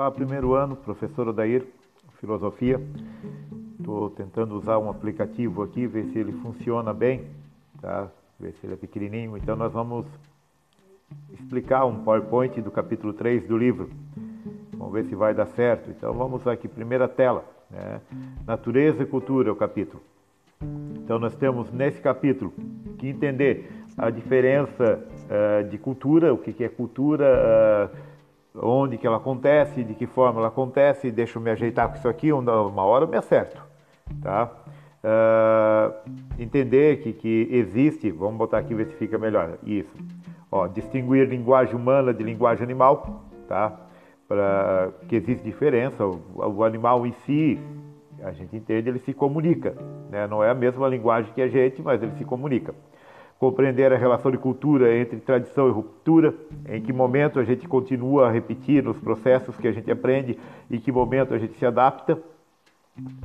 Olá, primeiro ano, professor Odair, filosofia. Estou tentando usar um aplicativo aqui, ver se ele funciona bem, tá? Ver se ele é pequenininho. Então nós vamos explicar um PowerPoint do capítulo 3 do livro. Vamos ver se vai dar certo. Então vamos aqui, primeira tela. Né? Natureza e cultura é o capítulo. Então nós temos nesse capítulo que entender a diferença uh, de cultura, o que, que é cultura, uh, onde que ela acontece, de que forma ela acontece, deixa eu me ajeitar com isso aqui, uma hora eu me acerto. Tá? Uh, entender que, que existe, vamos botar aqui ver se fica melhor, isso. Ó, distinguir linguagem humana de linguagem animal, tá? Para que existe diferença, o, o animal em si a gente entende, ele se comunica. Né? Não é a mesma linguagem que a gente, mas ele se comunica. Compreender a relação de cultura entre tradição e ruptura, em que momento a gente continua a repetir os processos que a gente aprende e que momento a gente se adapta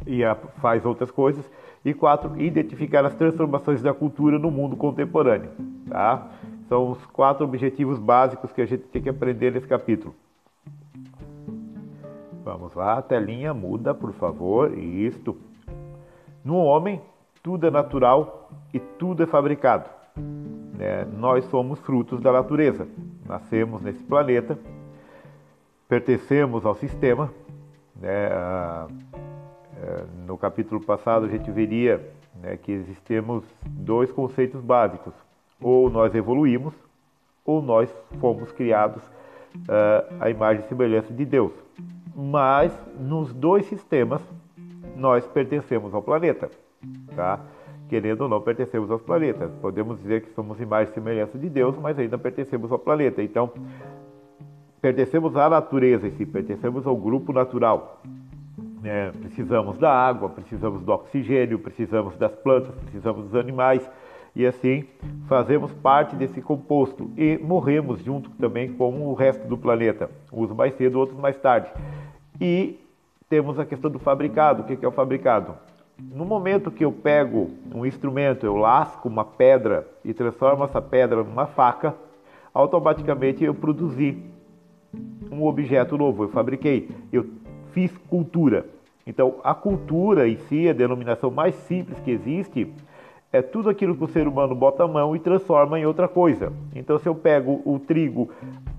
e faz outras coisas. E quatro, identificar as transformações da cultura no mundo contemporâneo. Tá? São os quatro objetivos básicos que a gente tem que aprender nesse capítulo. Vamos lá, a telinha muda, por favor. Isto. No homem, tudo é natural e tudo é fabricado. É, nós somos frutos da natureza. Nascemos nesse planeta, pertencemos ao sistema. Né, a, é, no capítulo passado a gente veria né, que existemos dois conceitos básicos: ou nós evoluímos, ou nós fomos criados uh, à imagem e semelhança de Deus mas nos dois sistemas nós pertencemos ao planeta, tá? Querendo ou não, pertencemos aos planetas. Podemos dizer que somos imagem e semelhança de Deus, mas ainda pertencemos ao planeta. Então, pertencemos à natureza em si, pertencemos ao grupo natural. É, precisamos da água, precisamos do oxigênio, precisamos das plantas, precisamos dos animais e assim fazemos parte desse composto e morremos junto também com o resto do planeta, uns mais cedo, outros mais tarde. E temos a questão do fabricado. O que é o fabricado? No momento que eu pego um instrumento, eu lasco uma pedra e transformo essa pedra numa faca, automaticamente eu produzi um objeto novo, eu fabriquei, eu fiz cultura. Então, a cultura em si, a denominação mais simples que existe, é tudo aquilo que o ser humano bota a mão e transforma em outra coisa. Então, se eu pego o trigo,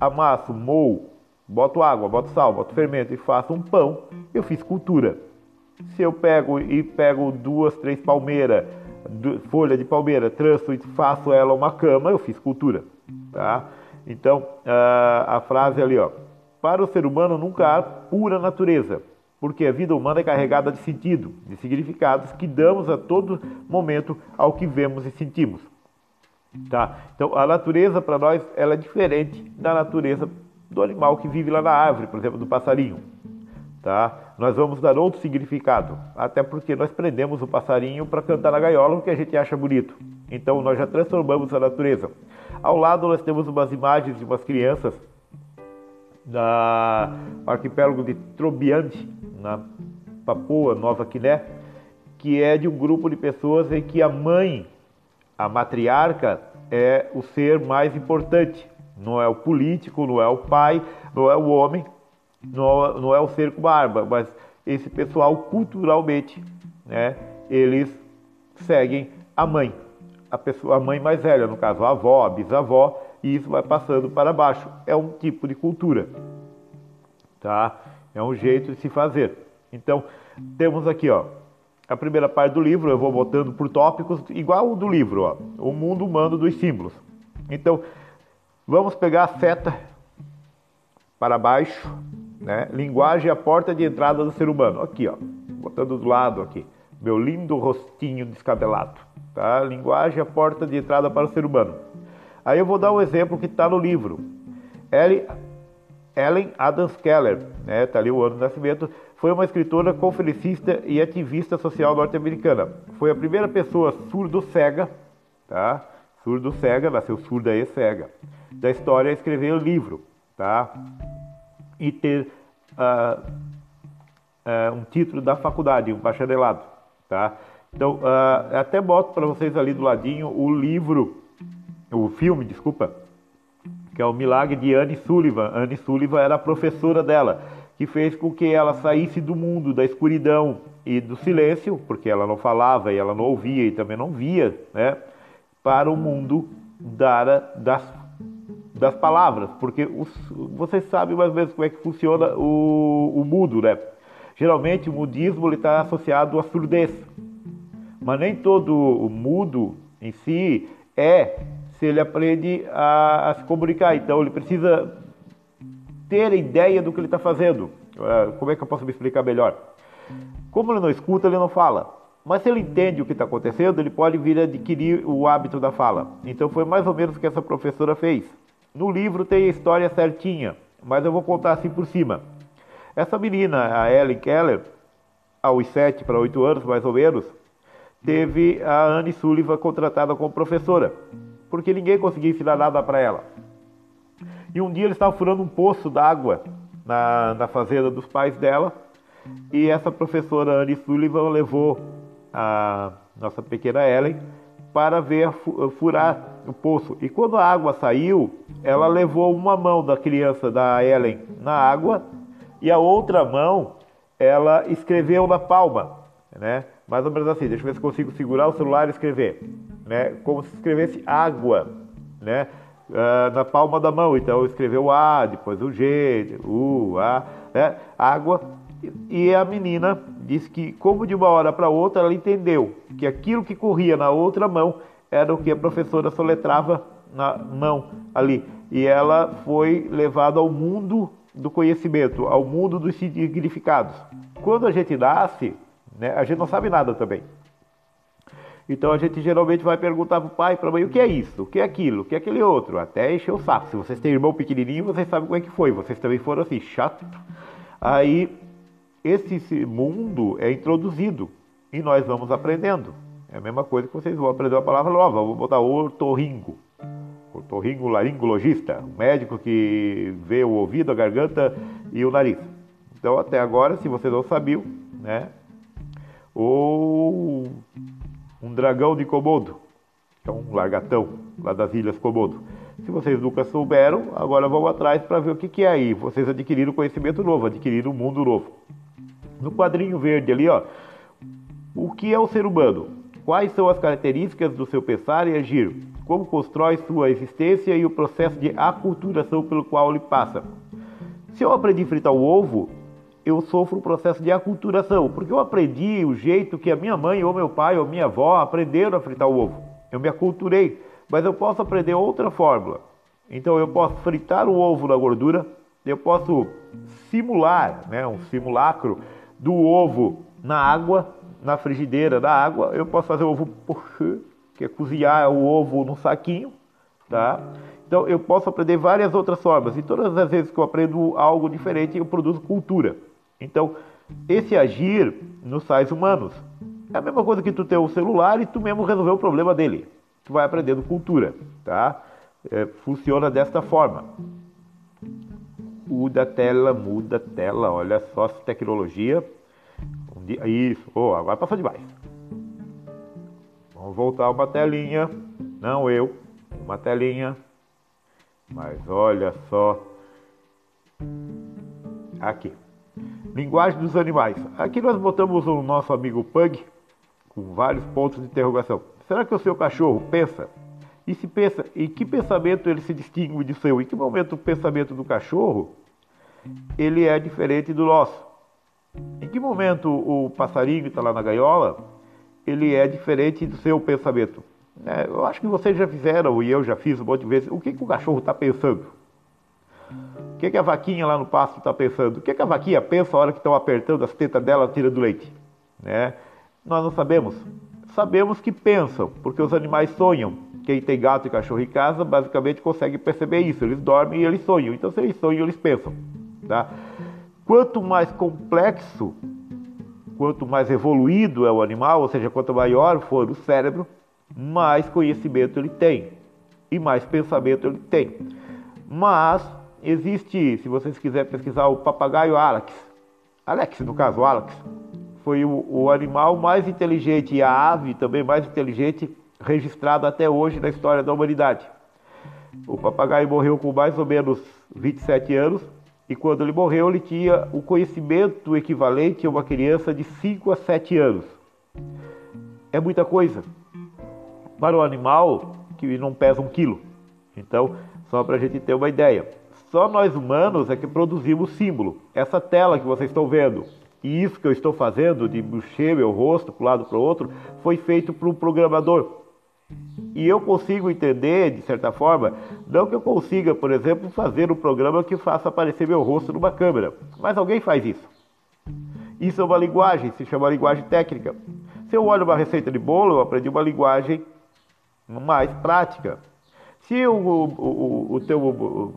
amasso, moo, boto água, boto sal, boto fermento e faço um pão, eu fiz cultura. Se eu pego e pego duas, três palmeiras, folha de palmeira, tranço e faço ela uma cama, eu fiz cultura. Tá? Então, a frase ali, ó, para o ser humano nunca há pura natureza, porque a vida humana é carregada de sentido, de significados que damos a todo momento ao que vemos e sentimos. Tá? Então, a natureza para nós ela é diferente da natureza do animal que vive lá na árvore, por exemplo, do passarinho. Tá? Nós vamos dar outro significado, até porque nós prendemos o passarinho para cantar na gaiola, o que a gente acha bonito. Então nós já transformamos a natureza. Ao lado nós temos umas imagens de umas crianças da arquipélago de Trobiante, na Papua Nova Guiné, que é de um grupo de pessoas em que a mãe, a matriarca, é o ser mais importante. Não é o político, não é o pai, não é o homem, não é, o ser com barba, mas esse pessoal culturalmente, né, eles seguem a mãe, a pessoa, a mãe mais velha, no caso a avó, a bisavó, e isso vai passando para baixo. É um tipo de cultura, tá? É um jeito de se fazer. Então temos aqui, ó, a primeira parte do livro, eu vou botando por tópicos, igual o do livro, ó, o mundo humano dos símbolos. Então Vamos pegar a seta para baixo, né? Linguagem é a porta de entrada do ser humano. Aqui, ó, botando do lado aqui, meu lindo rostinho descabelado, tá? Linguagem é a porta de entrada para o ser humano. Aí eu vou dar um exemplo que está no livro. Ellen Adams Keller, né? Tá ali o ano do nascimento. Foi uma escritora, conferencista e ativista social norte-americana. Foi a primeira pessoa surdo-cega, tá? Surdo-cega, nasceu surda e cega da história é escrever o livro, tá? E ter uh, uh, um título da faculdade, um bacharelado, tá? Então, uh, até boto para vocês ali do ladinho o livro, o filme, desculpa, que é o Milagre de Anne Sullivan. Anne Sullivan era a professora dela, que fez com que ela saísse do mundo da escuridão e do silêncio, porque ela não falava e ela não ouvia e também não via, né, para o mundo da, das, das palavras, porque os, vocês sabem mais ou menos como é que funciona o, o mudo, né? Geralmente o mudismo está associado à surdez, mas nem todo o mudo em si é se ele aprende a, a se comunicar. Então ele precisa ter a ideia do que ele está fazendo. Uh, como é que eu posso me explicar melhor? Como ele não escuta, ele não fala. Mas se ele entende o que está acontecendo, ele pode vir adquirir o hábito da fala. Então foi mais ou menos o que essa professora fez. No livro tem a história certinha, mas eu vou contar assim por cima. Essa menina, a Ellen Keller, aos 7 para 8 anos mais ou menos, teve a Anne Sullivan contratada como professora, porque ninguém conseguia ensinar nada para ela. E um dia eles estavam furando um poço d'água na, na fazenda dos pais dela. E essa professora Anne Sullivan levou a nossa pequena Ellen para ver furar o poço. E quando a água saiu, ela levou uma mão da criança da Ellen na água e a outra mão ela escreveu na palma, né? Mais ou menos assim. Deixa eu ver se consigo segurar o celular e escrever, né? Como se escrevesse água, né? uh, na palma da mão. Então escreveu A, depois o G, o A, né? água. E a menina disse que, como de uma hora para outra, ela entendeu que aquilo que corria na outra mão era o que a professora soletrava na mão ali. E ela foi levada ao mundo do conhecimento, ao mundo dos significados. Quando a gente nasce, né, a gente não sabe nada também. Então a gente geralmente vai perguntar para o pai, para a mãe, o que é isso, o que é aquilo, o que é aquele outro, até encher o saco. Se vocês têm irmão pequenininho, vocês sabem como é que foi. Vocês também foram assim, chato. Aí esse mundo é introduzido e nós vamos aprendendo. É a mesma coisa que vocês vão aprender uma palavra nova. Vou botar ortorringo. Ortorringo laringologista, médico que vê o ouvido, a garganta e o nariz. Então até agora, se vocês não sabiam, né? Ou um dragão de Komodo, que é um largatão lá das Ilhas Komodo. Se vocês nunca souberam, agora vão atrás para ver o que, que é aí. Vocês adquiriram conhecimento novo, adquiriram um mundo novo. No quadrinho verde ali, ó, o que é o ser humano? Quais são as características do seu pensar e agir? Como constrói sua existência e o processo de aculturação pelo qual ele passa? Se eu aprendi a fritar o ovo, eu sofro um processo de aculturação, porque eu aprendi o jeito que a minha mãe ou meu pai ou minha avó aprenderam a fritar o ovo. Eu me aculturei, mas eu posso aprender outra fórmula. Então eu posso fritar o ovo na gordura, eu posso simular, né, um simulacro do ovo na água, na frigideira da água. Eu posso fazer ovo pochê, que é cozinhar o ovo no saquinho, tá? Então eu posso aprender várias outras formas. E todas as vezes que eu aprendo algo diferente, eu produzo cultura. Então, esse agir nos sais humanos é a mesma coisa que tu ter o celular e tu mesmo resolver o problema dele. Tu vai aprendendo cultura, tá? É, funciona desta forma. Muda a tela, muda a tela. Olha só essa tecnologia. Isso, oh, agora passou demais. Vamos voltar uma telinha. Não eu, uma telinha. Mas olha só. Aqui. Linguagem dos animais. Aqui nós botamos o nosso amigo Pug com vários pontos de interrogação. Será que o seu cachorro pensa? E se pensa, em que pensamento ele se distingue do seu? Em que momento o pensamento do cachorro ele é diferente do nosso? Em que momento o passarinho que está lá na gaiola ele é diferente do seu pensamento? É, eu acho que vocês já fizeram e eu já fiz um monte de vezes. O que, que o cachorro está pensando? O que, que a vaquinha lá no pasto está pensando? O que, que a vaquinha pensa a hora que estão apertando as tetas dela tirando leite? Né? Nós não sabemos. Sabemos que pensam, porque os animais sonham. Quem tem gato e cachorro em casa basicamente consegue perceber isso. Eles dormem e eles sonham. Então, se eles sonham, eles pensam. Tá? Quanto mais complexo, quanto mais evoluído é o animal, ou seja, quanto maior for o cérebro, mais conhecimento ele tem e mais pensamento ele tem. Mas existe, se vocês quiserem pesquisar, o papagaio Alex. Alex, no caso, Alex, foi o, o animal mais inteligente e a ave também mais inteligente registrado até hoje na história da humanidade. O papagaio morreu com mais ou menos 27 anos E quando ele morreu, ele tinha o conhecimento equivalente a uma criança de 5 a 7 anos. É muita coisa. Para um animal que não pesa um quilo. Então, só para a gente ter uma ideia. Só nós humanos é que produzimos símbolo. Essa tela que vocês estão vendo e isso que eu estou fazendo de mexer meu rosto para um lado para o outro foi feito por um programador. E eu consigo entender, de certa forma, não que eu consiga, por exemplo, fazer um programa que faça aparecer meu rosto numa câmera, mas alguém faz isso. Isso é uma linguagem, se chama linguagem técnica. Se eu olho uma receita de bolo, eu aprendi uma linguagem mais prática. Se o, o, o, o teu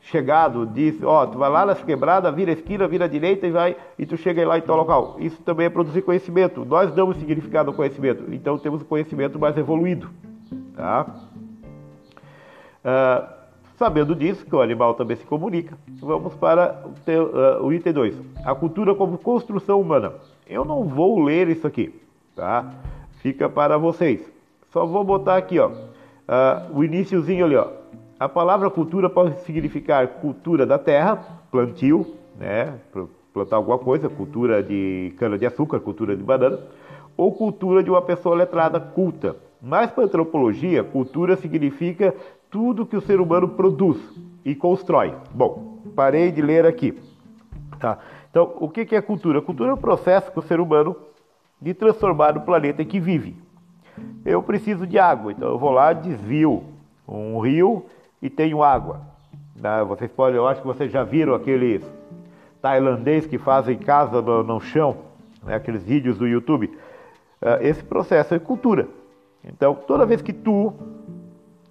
chegado diz, ó, tu vai lá nas quebradas, vira a esquina, vira a direita e vai, e tu chega lá em tal local. Isso também é produzir conhecimento. Nós damos significado ao conhecimento, então temos o conhecimento mais evoluído, tá? Uh, sabendo disso, que o animal também se comunica, vamos para o, o item 2. A cultura como construção humana. Eu não vou ler isso aqui, tá? Fica para vocês. Só vou botar aqui, ó, uh, o iníciozinho ali, ó a palavra cultura pode significar cultura da terra, plantio, né, plantar alguma coisa, cultura de cana-de-açúcar, cultura de banana, ou cultura de uma pessoa letrada, culta. Mas para a antropologia, cultura significa tudo que o ser humano produz e constrói. Bom, parei de ler aqui. Tá. Então, o que é cultura? Cultura é o processo que o ser humano de transformar o planeta em que vive. Eu preciso de água, então eu vou lá, desvio um rio e tenho água. Né? Vocês podem, eu acho que vocês já viram aqueles tailandês que fazem casa no, no chão, né? aqueles vídeos do YouTube. Uh, esse processo é cultura. Então, toda vez que tu,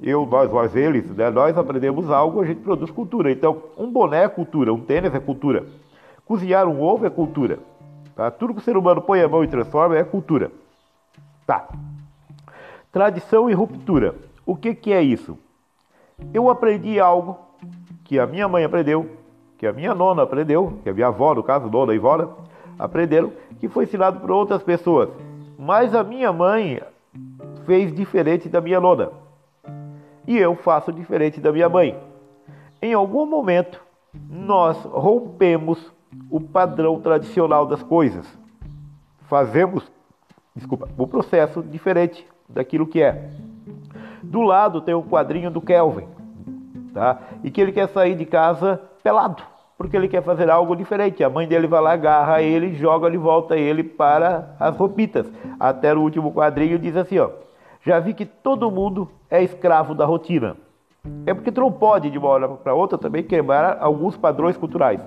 eu, nós, nós, eles, né? nós aprendemos algo, a gente produz cultura. Então, um boné é cultura, um tênis é cultura. Cozinhar um ovo é cultura. Tá? Tudo que o ser humano põe a mão e transforma é cultura. Tá. Tradição e ruptura. O que, que é isso? Eu aprendi algo que a minha mãe aprendeu, que a minha nona aprendeu, que a minha avó, no caso, nona e vó, aprenderam, que foi ensinado por outras pessoas. Mas a minha mãe fez diferente da minha nona. E eu faço diferente da minha mãe. Em algum momento, nós rompemos o padrão tradicional das coisas. Fazemos, desculpa, um processo diferente daquilo que é. Do lado tem o quadrinho do Kelvin, tá? E que ele quer sair de casa pelado, porque ele quer fazer algo diferente. A mãe dele vai lá, agarra ele, joga de volta ele para as roupitas. Até o último quadrinho diz assim, ó: Já vi que todo mundo é escravo da rotina. É porque tu não pode de uma hora para outra também quebrar alguns padrões culturais.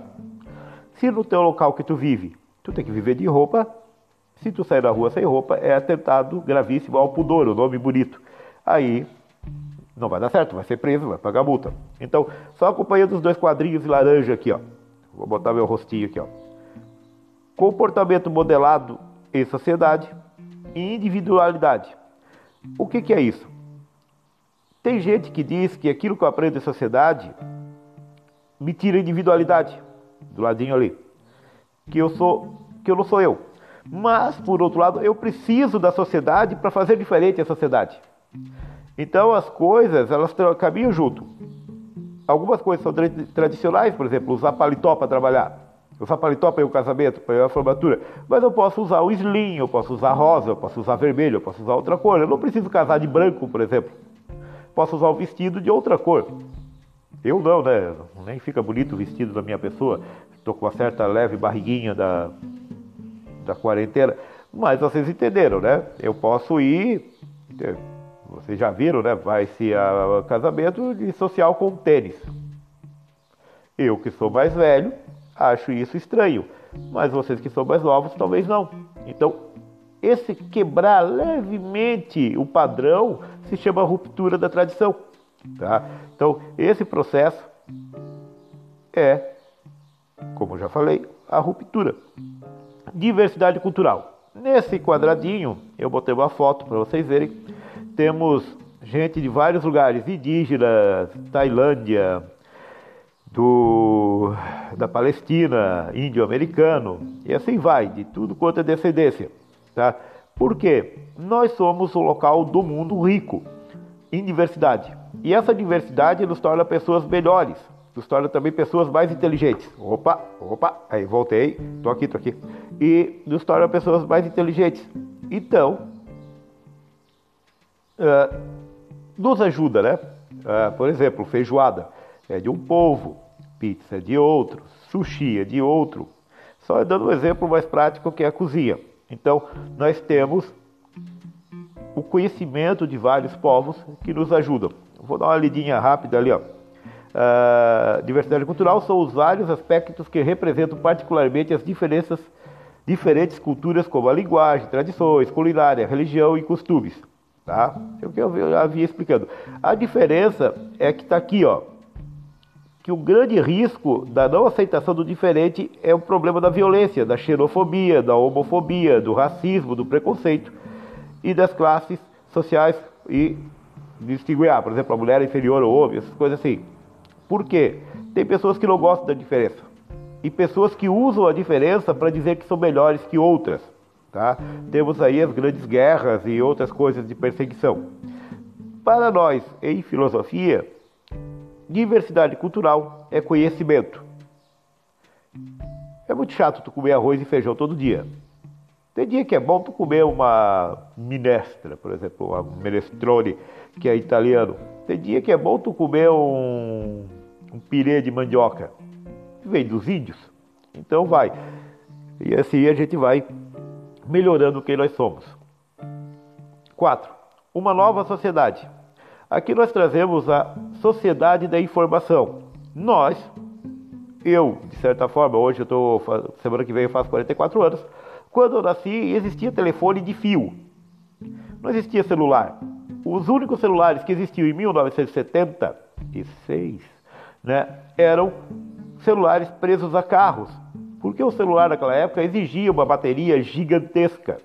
Se no teu local que tu vive, tu tem que viver de roupa, se tu sair da rua sem roupa, é atentado gravíssimo ao pudor, o nome bonito aí não vai dar certo, vai ser preso, vai pagar multa. Então, só acompanhando os dois quadrinhos de laranja aqui, ó. Vou botar meu rostinho aqui, ó. Comportamento modelado em sociedade e individualidade. O que, que é isso? Tem gente que diz que aquilo que eu aprendo em sociedade me tira individualidade, do ladinho ali. Que eu sou, que eu não sou eu. Mas, por outro lado, eu preciso da sociedade para fazer diferente a sociedade. Então as coisas elas caminham junto. Algumas coisas são tradicionais, por exemplo, usar paletó para trabalhar. Usar paletó para ao casamento, para à formatura. Mas eu posso usar o slim, eu posso usar rosa, eu posso usar vermelho, eu posso usar outra cor. Eu não preciso casar de branco, por exemplo. Posso usar o vestido de outra cor. Eu não, né? Nem fica bonito o vestido da minha pessoa. Estou com uma certa leve barriguinha da, da quarentena. Mas vocês entenderam, né? Eu posso ir vocês já viram, né? Vai-se a casamento de social com tênis. Eu que sou mais velho, acho isso estranho. Mas vocês que são mais novos, talvez não. Então, esse quebrar levemente o padrão se chama ruptura da tradição. Tá? Então, esse processo é, como já falei, a ruptura. Diversidade cultural. Nesse quadradinho, eu botei uma foto para vocês verem temos gente de vários lugares, indígenas, Tailândia, do, da Palestina, índio-americano, e assim vai, de tudo quanto é descendência. Tá? Por quê? Nós somos o local do mundo rico em diversidade. E essa diversidade nos torna pessoas melhores. nos torna também pessoas mais inteligentes. Opa, opa, aí voltei, tô aqui, tô aqui. E nos torna pessoas mais inteligentes. Então, uh, nos ajuda, né? Uh, por exemplo, feijoada é de um povo, pizza é de outro, sushi é de outro. Só dando um exemplo mais prático que é a cozinha. Então, nós temos o conhecimento de vários povos que nos ajudam. Vou dar uma lidinha rápida ali, ó. Uh, diversidade cultural são os vários aspectos que representam particularmente as diferenças, diferentes culturas, como a linguagem, tradições, culinária, religião e costumes. Tá? É o que eu havia explicando. A diferença é que está aqui, ó, que o grande risco da não aceitação do diferente é o problema da violência, da xenofobia, da homofobia, do racismo, do preconceito e das classes sociais e distinguir, ah, por exemplo, a mulher inferior ao homem, essas coisas assim. Por quê? Tem pessoas que não gostam da diferença e pessoas que usam a diferença para dizer que são melhores que outras. Tá? Temos aí as grandes guerras e outras coisas de perseguição. Para nós, em filosofia, diversidade cultural é conhecimento. É muito chato tu comer arroz e feijão todo dia. Tem dia que é bom tu comer uma minestra, por exemplo, uma minestrone, que é italiano. Tem dia que é bom tu comer um, um pirê de mandioca, que vem dos índios. Então vai. E assim a gente vai melhorando quem nós somos. 4. Uma nova sociedade. Aqui nós trazemos a sociedade da informação. Nós, eu, de certa forma, hoje eu estou, semana que vem eu faço 44 anos, quando eu nasci, existia telefone de fio. Não existia celular. Os únicos celulares que existiam em 1976 né, eram celulares presos a carros. Porque o celular naquela época exigia uma bateria gigantesca.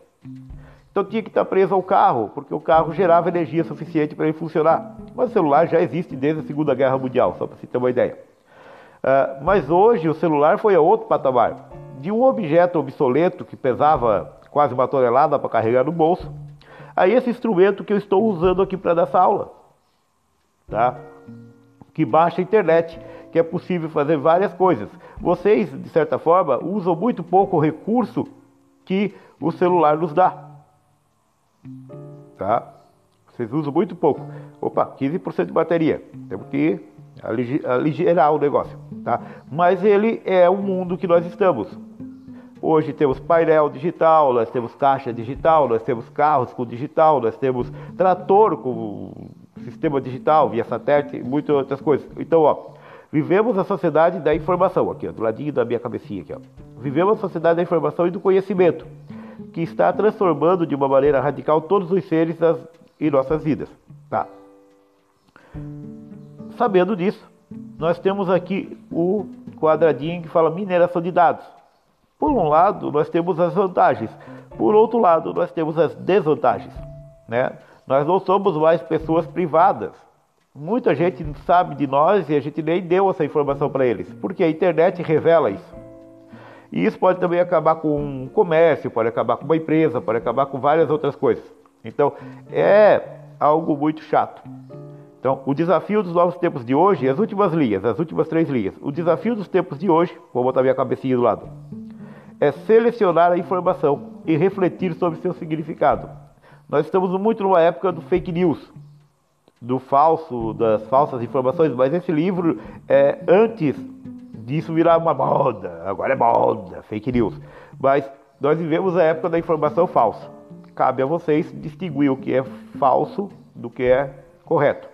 Então tinha que estar preso ao carro, porque o carro gerava energia suficiente para ele funcionar. Mas o celular já existe desde a Segunda Guerra Mundial, só para você ter uma ideia. Uh, mas hoje o celular foi a outro patamar de um objeto obsoleto que pesava quase uma tonelada para carregar no bolso, a esse instrumento que eu estou usando aqui para dar essa aula, tá? Que baixa a internet, que é possível fazer várias coisas. Vocês, de certa forma, usam muito pouco o recurso que o celular nos dá, tá? Vocês usam muito pouco. Opa, 15% de bateria. Temos que aligerar o negócio, tá? Mas ele é o mundo que nós estamos. Hoje temos painel digital, nós temos caixa digital, nós temos carros com digital, nós temos trator com sistema digital, via satélite, muitas outras coisas. Então, ó, vivemos a sociedade da informação, aqui, ó, do ladinho da minha cabecinha aqui, ó. Vivemos a sociedade da informação e do conhecimento, que está transformando de uma maneira radical todos os seres das, em nossas vidas, tá? Sabendo disso, nós temos aqui o quadradinho que fala mineração de dados. Por um lado, nós temos as vantagens, por outro lado, nós temos as desvantagens. Né? Nós não somos mais pessoas privadas. Muita gente sabe de nós e a gente nem deu essa informação para eles, porque a internet revela isso. E isso pode também acabar com um comércio, pode acabar com uma empresa, pode acabar com várias outras coisas. Então, é algo muito chato. Então, o desafio dos novos tempos de hoje, as últimas linhas, as últimas três linhas. O desafio dos tempos de hoje, vou botar minha cabecinha do lado é selecionar a informação e refletir sobre seu significado. Nós estamos muito numa época do fake news, do falso, das falsas informações, mas esse livro é antes disso virar uma moda, agora é moda, fake news. Mas nós vivemos a época da informação falsa. Cabe a vocês distinguir o que é falso do que é correto.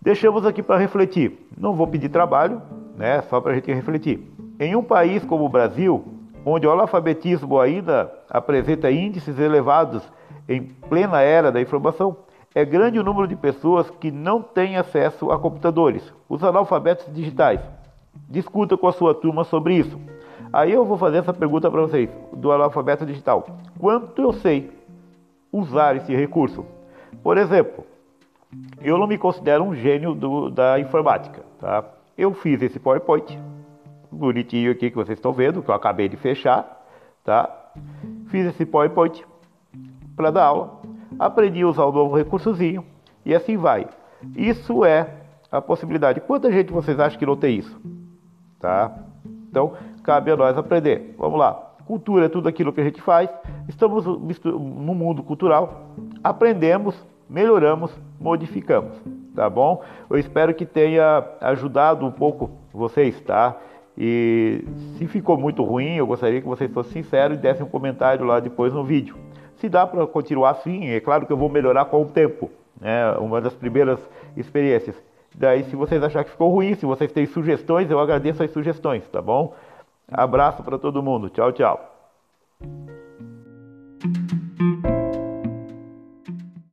Deixamos aqui para refletir. Não vou pedir trabalho, né? Só para a gente refletir. Em um país como o Brasil, onde o analfabetismo ainda apresenta índices elevados em plena era da informação, é grande o número de pessoas que não têm acesso a computadores, os analfabetos digitais. Discuta com a sua turma sobre isso. Aí eu vou fazer essa pergunta para vocês, do analfabeto digital. Quanto eu sei usar esse recurso? Por exemplo, eu não me considero um gênio do, da informática. Tá? Eu fiz esse PowerPoint, bonitinho aqui que vocês estão vendo, que eu acabei de fechar, tá? Fiz esse PowerPoint para dar aula, aprendi a usar o novo recursozinho e assim vai. Isso é a possibilidade. Quanta gente vocês acham que não tem isso? Tá? Então, cabe a nós aprender. Vamos lá. Cultura é tudo aquilo que a gente faz. Estamos no mundo cultural. Aprendemos, melhoramos, modificamos. Tá bom? Eu espero que tenha ajudado um pouco vocês, tá? E se ficou muito ruim, eu gostaria que vocês fossem sinceros e dessem um comentário lá depois no vídeo. Se dá para continuar assim, é claro que eu vou melhorar com o tempo. É uma das primeiras experiências. Daí, se vocês acharem que ficou ruim, se vocês têm sugestões, eu agradeço as sugestões, tá bom? Abraço para todo mundo. Tchau, tchau.